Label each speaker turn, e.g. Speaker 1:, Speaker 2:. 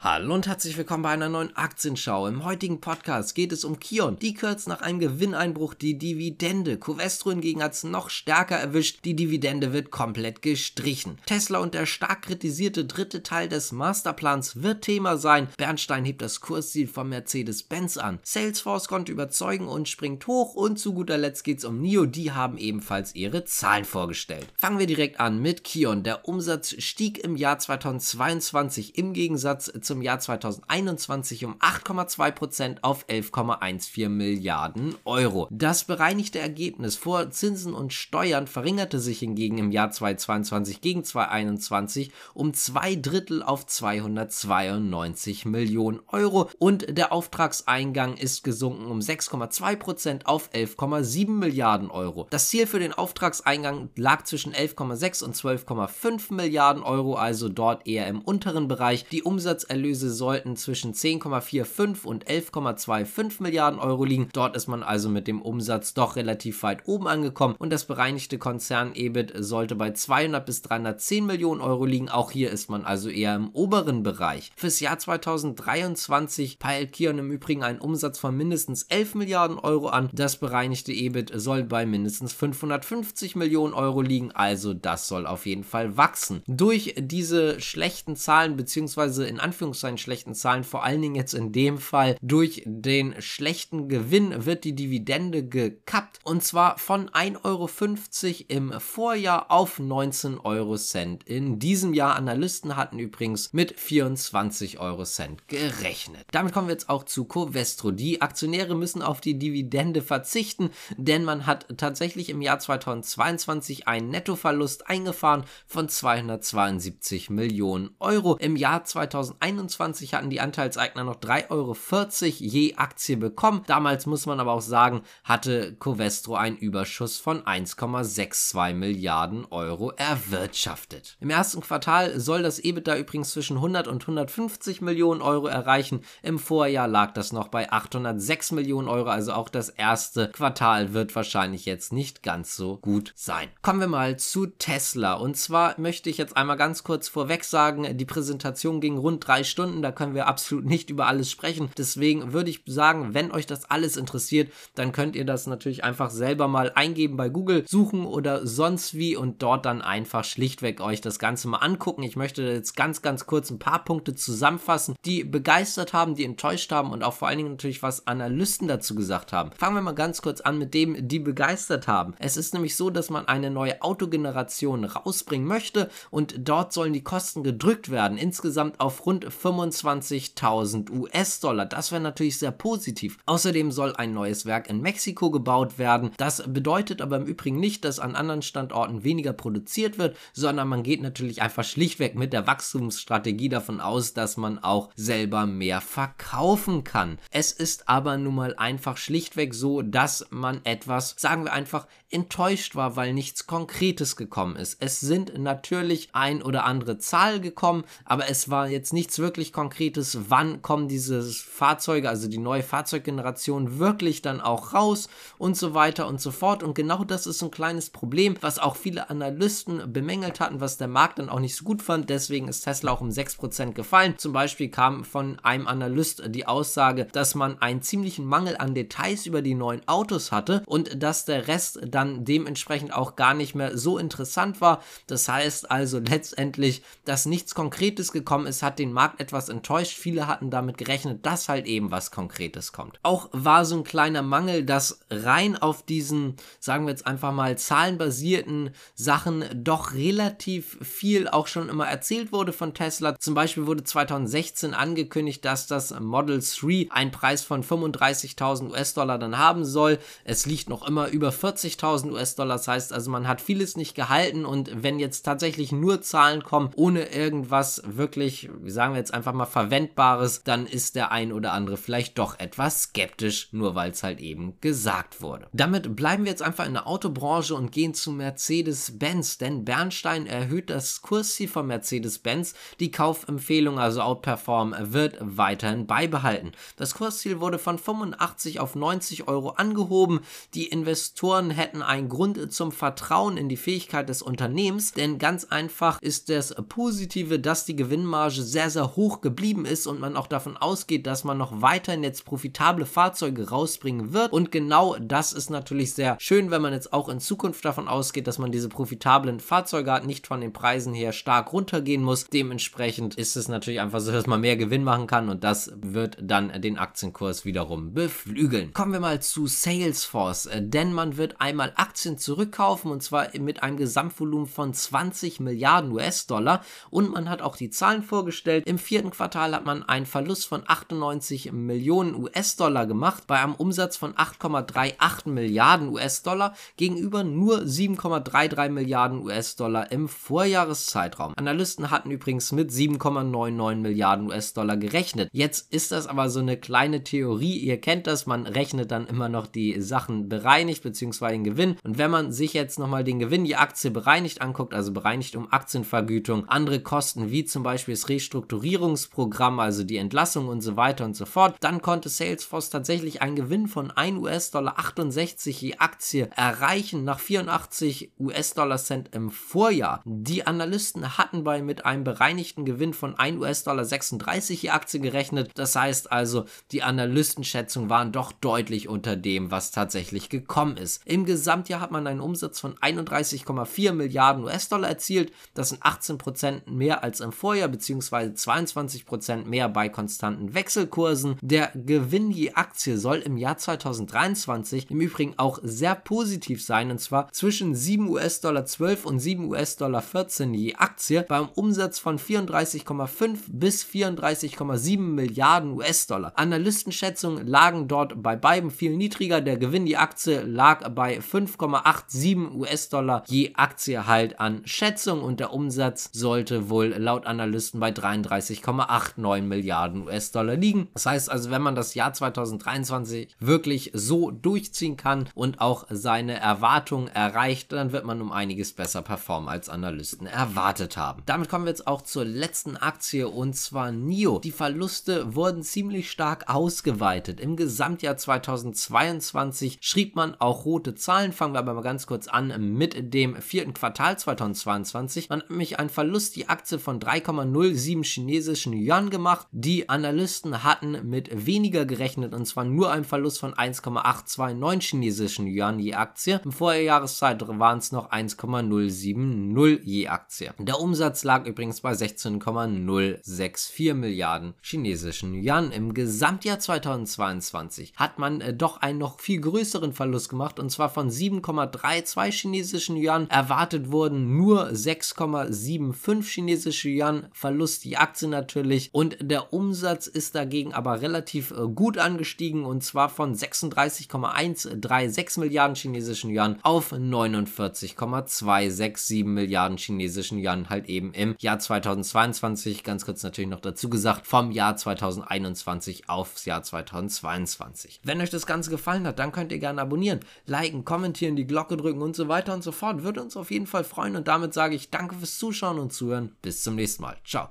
Speaker 1: Hallo und herzlich willkommen bei einer neuen Aktienschau. Im heutigen Podcast geht es um Kion. Die kürzt nach einem Gewinneinbruch die Dividende. Covestro hingegen hat es noch stärker erwischt. Die Dividende wird komplett gestrichen. Tesla und der stark kritisierte dritte Teil des Masterplans wird Thema sein. Bernstein hebt das Kursziel von Mercedes-Benz an. Salesforce konnte überzeugen und springt hoch. Und zu guter Letzt geht es um NIO. Die haben ebenfalls ihre Zahlen vorgestellt. Fangen wir direkt an mit Kion. Der Umsatz stieg im Jahr 2022 im Gegensatz zum Jahr 2021 um 8,2% auf 11,14 Milliarden Euro. Das bereinigte Ergebnis vor Zinsen und Steuern verringerte sich hingegen im Jahr 2022 gegen 2021 um zwei Drittel auf 292 Millionen Euro und der Auftragseingang ist gesunken um 6,2% auf 11,7 Milliarden Euro. Das Ziel für den Auftragseingang lag zwischen 11,6 und 12,5 Milliarden Euro, also dort eher im unteren Bereich. Die Umsatzerlöse Erlöse sollten zwischen 10,45 und 11,25 Milliarden Euro liegen. Dort ist man also mit dem Umsatz doch relativ weit oben angekommen und das bereinigte Konzern-EBIT sollte bei 200 bis 310 Millionen Euro liegen. Auch hier ist man also eher im oberen Bereich. Fürs Jahr 2023 peilt Kion im Übrigen einen Umsatz von mindestens 11 Milliarden Euro an. Das bereinigte EBIT soll bei mindestens 550 Millionen Euro liegen, also das soll auf jeden Fall wachsen. Durch diese schlechten Zahlen beziehungsweise in Anführungszeichen Anführungszeichen schlechten Zahlen, vor allen Dingen jetzt in dem Fall durch den schlechten Gewinn wird die Dividende gekappt und zwar von 1,50 Euro im Vorjahr auf 19 Euro Cent. In diesem Jahr Analysten hatten übrigens mit 24 Euro Cent gerechnet. Damit kommen wir jetzt auch zu Covestro. Die Aktionäre müssen auf die Dividende verzichten, denn man hat tatsächlich im Jahr 2022 einen Nettoverlust eingefahren von 272 Millionen Euro. Im Jahr 2021 2021 hatten die Anteilseigner noch 3,40 Euro je Aktie bekommen. Damals muss man aber auch sagen, hatte Covestro einen Überschuss von 1,62 Milliarden Euro erwirtschaftet. Im ersten Quartal soll das EBITDA übrigens zwischen 100 und 150 Millionen Euro erreichen. Im Vorjahr lag das noch bei 806 Millionen Euro, also auch das erste Quartal wird wahrscheinlich jetzt nicht ganz so gut sein. Kommen wir mal zu Tesla. Und zwar möchte ich jetzt einmal ganz kurz vorweg sagen, die Präsentation ging rund drei Stunden, da können wir absolut nicht über alles sprechen. Deswegen würde ich sagen, wenn euch das alles interessiert, dann könnt ihr das natürlich einfach selber mal eingeben bei Google, suchen oder sonst wie und dort dann einfach schlichtweg euch das Ganze mal angucken. Ich möchte jetzt ganz, ganz kurz ein paar Punkte zusammenfassen, die begeistert haben, die enttäuscht haben und auch vor allen Dingen natürlich, was Analysten dazu gesagt haben. Fangen wir mal ganz kurz an mit dem, die begeistert haben. Es ist nämlich so, dass man eine neue Autogeneration rausbringen möchte und dort sollen die Kosten gedrückt werden, insgesamt auf rund 25.000 US-Dollar. Das wäre natürlich sehr positiv. Außerdem soll ein neues Werk in Mexiko gebaut werden. Das bedeutet aber im Übrigen nicht, dass an anderen Standorten weniger produziert wird, sondern man geht natürlich einfach schlichtweg mit der Wachstumsstrategie davon aus, dass man auch selber mehr verkaufen kann. Es ist aber nun mal einfach schlichtweg so, dass man etwas, sagen wir einfach, enttäuscht war, weil nichts Konkretes gekommen ist. Es sind natürlich ein oder andere Zahl gekommen, aber es war jetzt nichts wirklich Konkretes. Wann kommen diese Fahrzeuge, also die neue Fahrzeuggeneration, wirklich dann auch raus und so weiter und so fort. Und genau das ist ein kleines Problem, was auch viele Analysten bemängelt hatten, was der Markt dann auch nicht so gut fand. Deswegen ist Tesla auch um 6% gefallen. Zum Beispiel kam von einem Analyst die Aussage, dass man einen ziemlichen Mangel an Details über die neuen Autos hatte und dass der Rest dann dementsprechend auch gar nicht mehr so interessant war. Das heißt also letztendlich, dass nichts Konkretes gekommen ist, hat den Markt etwas enttäuscht. Viele hatten damit gerechnet, dass halt eben was Konkretes kommt. Auch war so ein kleiner Mangel, dass rein auf diesen, sagen wir jetzt einfach mal, zahlenbasierten Sachen doch relativ viel auch schon immer erzählt wurde von Tesla. Zum Beispiel wurde 2016 angekündigt, dass das Model 3 einen Preis von 35.000 US-Dollar dann haben soll. Es liegt noch immer über 40.000 10.000 US-Dollar. Das heißt also, man hat vieles nicht gehalten und wenn jetzt tatsächlich nur Zahlen kommen, ohne irgendwas wirklich, wie sagen wir jetzt einfach mal, verwendbares, dann ist der ein oder andere vielleicht doch etwas skeptisch, nur weil es halt eben gesagt wurde. Damit bleiben wir jetzt einfach in der Autobranche und gehen zu Mercedes-Benz, denn Bernstein erhöht das Kursziel von Mercedes-Benz. Die Kaufempfehlung, also Outperform, wird weiterhin beibehalten. Das Kursziel wurde von 85 auf 90 Euro angehoben. Die Investoren hätten Experten ein Grund zum Vertrauen in die Fähigkeit des Unternehmens, denn ganz einfach ist das Positive, dass die Gewinnmarge sehr, sehr hoch geblieben ist und man auch davon ausgeht, dass man noch weiterhin jetzt profitable Fahrzeuge rausbringen wird. Und genau das ist natürlich sehr schön, wenn man jetzt auch in Zukunft davon ausgeht, dass man diese profitablen Fahrzeuge hat, nicht von den Preisen her stark runtergehen muss. Dementsprechend ist es natürlich einfach so, dass man mehr Gewinn machen kann und das wird dann den Aktienkurs wiederum beflügeln. Kommen wir mal zu Salesforce, äh, denn man wird einmal Aktien zurückkaufen und zwar mit einem Gesamtvolumen von 20 Milliarden US-Dollar und man hat auch die Zahlen vorgestellt. Im vierten Quartal hat man einen Verlust von 98 Millionen US-Dollar gemacht bei einem Umsatz von 8,38 Milliarden US-Dollar gegenüber nur 7,33 Milliarden US-Dollar im Vorjahreszeitraum. Analysten hatten übrigens mit 7,99 Milliarden US-Dollar gerechnet. Jetzt ist das aber so eine kleine Theorie. Ihr kennt das, man rechnet dann immer noch die Sachen bereinigt bzw. den Gewinn. Und wenn man sich jetzt nochmal den Gewinn, die Aktie bereinigt anguckt, also bereinigt um Aktienvergütung, andere Kosten wie zum Beispiel das Restrukturierungsprogramm, also die Entlassung und so weiter und so fort, dann konnte Salesforce tatsächlich einen Gewinn von 1 US-Dollar 68 je Aktie erreichen nach 84 US-Dollar Cent im Vorjahr. Die Analysten hatten bei mit einem bereinigten Gewinn von 1 US-Dollar 36 je Aktie gerechnet. Das heißt also, die Analystenschätzungen waren doch deutlich unter dem, was tatsächlich gekommen ist. Im Gesamtjahr hat man einen Umsatz von 31,4 Milliarden US-Dollar erzielt. Das sind 18% mehr als im Vorjahr, beziehungsweise 22% mehr bei konstanten Wechselkursen. Der Gewinn je Aktie soll im Jahr 2023 im Übrigen auch sehr positiv sein, und zwar zwischen 7 US-Dollar 12 und 7 US-Dollar 14 je Aktie beim Umsatz von 34,5 bis 34,7 Milliarden US-Dollar. Analystenschätzungen lagen dort bei beiden viel niedriger. Der Gewinn je Aktie lag bei 5,87 US-Dollar je Aktie halt an Schätzung und der Umsatz sollte wohl laut Analysten bei 33,89 Milliarden US-Dollar liegen. Das heißt also, wenn man das Jahr 2023 wirklich so durchziehen kann und auch seine Erwartungen erreicht, dann wird man um einiges besser performen als Analysten erwartet haben. Damit kommen wir jetzt auch zur letzten Aktie und zwar NIO. Die Verluste wurden ziemlich stark ausgeweitet. Im Gesamtjahr 2022 schrieb man auch rote Zahlen. Fangen wir aber mal ganz kurz an mit dem vierten Quartal 2022. Man hat nämlich einen Verlust die Aktie von 3,07 chinesischen Yuan gemacht. Die Analysten hatten mit weniger gerechnet und zwar nur einen Verlust von 1,829 chinesischen Yuan je Aktie. Im Vorjahreszeit waren es noch 1,070 je Aktie. Der Umsatz lag übrigens bei 16,064 Milliarden chinesischen Yuan. Im Gesamtjahr 2022 hat man äh, doch einen noch viel größeren Verlust gemacht und zwar von 7,32 chinesischen Yuan. Erwartet wurden nur 6,75 chinesische Yuan. Verlust die Natürlich und der Umsatz ist dagegen aber relativ äh, gut angestiegen und zwar von 36,136 Milliarden chinesischen Yuan auf 49,267 Milliarden chinesischen Yuan halt eben im Jahr 2022. Ganz kurz natürlich noch dazu gesagt, vom Jahr 2021 aufs Jahr 2022. Wenn euch das Ganze gefallen hat, dann könnt ihr gerne abonnieren, liken, kommentieren, die Glocke drücken und so weiter und so fort. Würde uns auf jeden Fall freuen und damit sage ich danke fürs Zuschauen und Zuhören. Bis zum nächsten Mal. Ciao.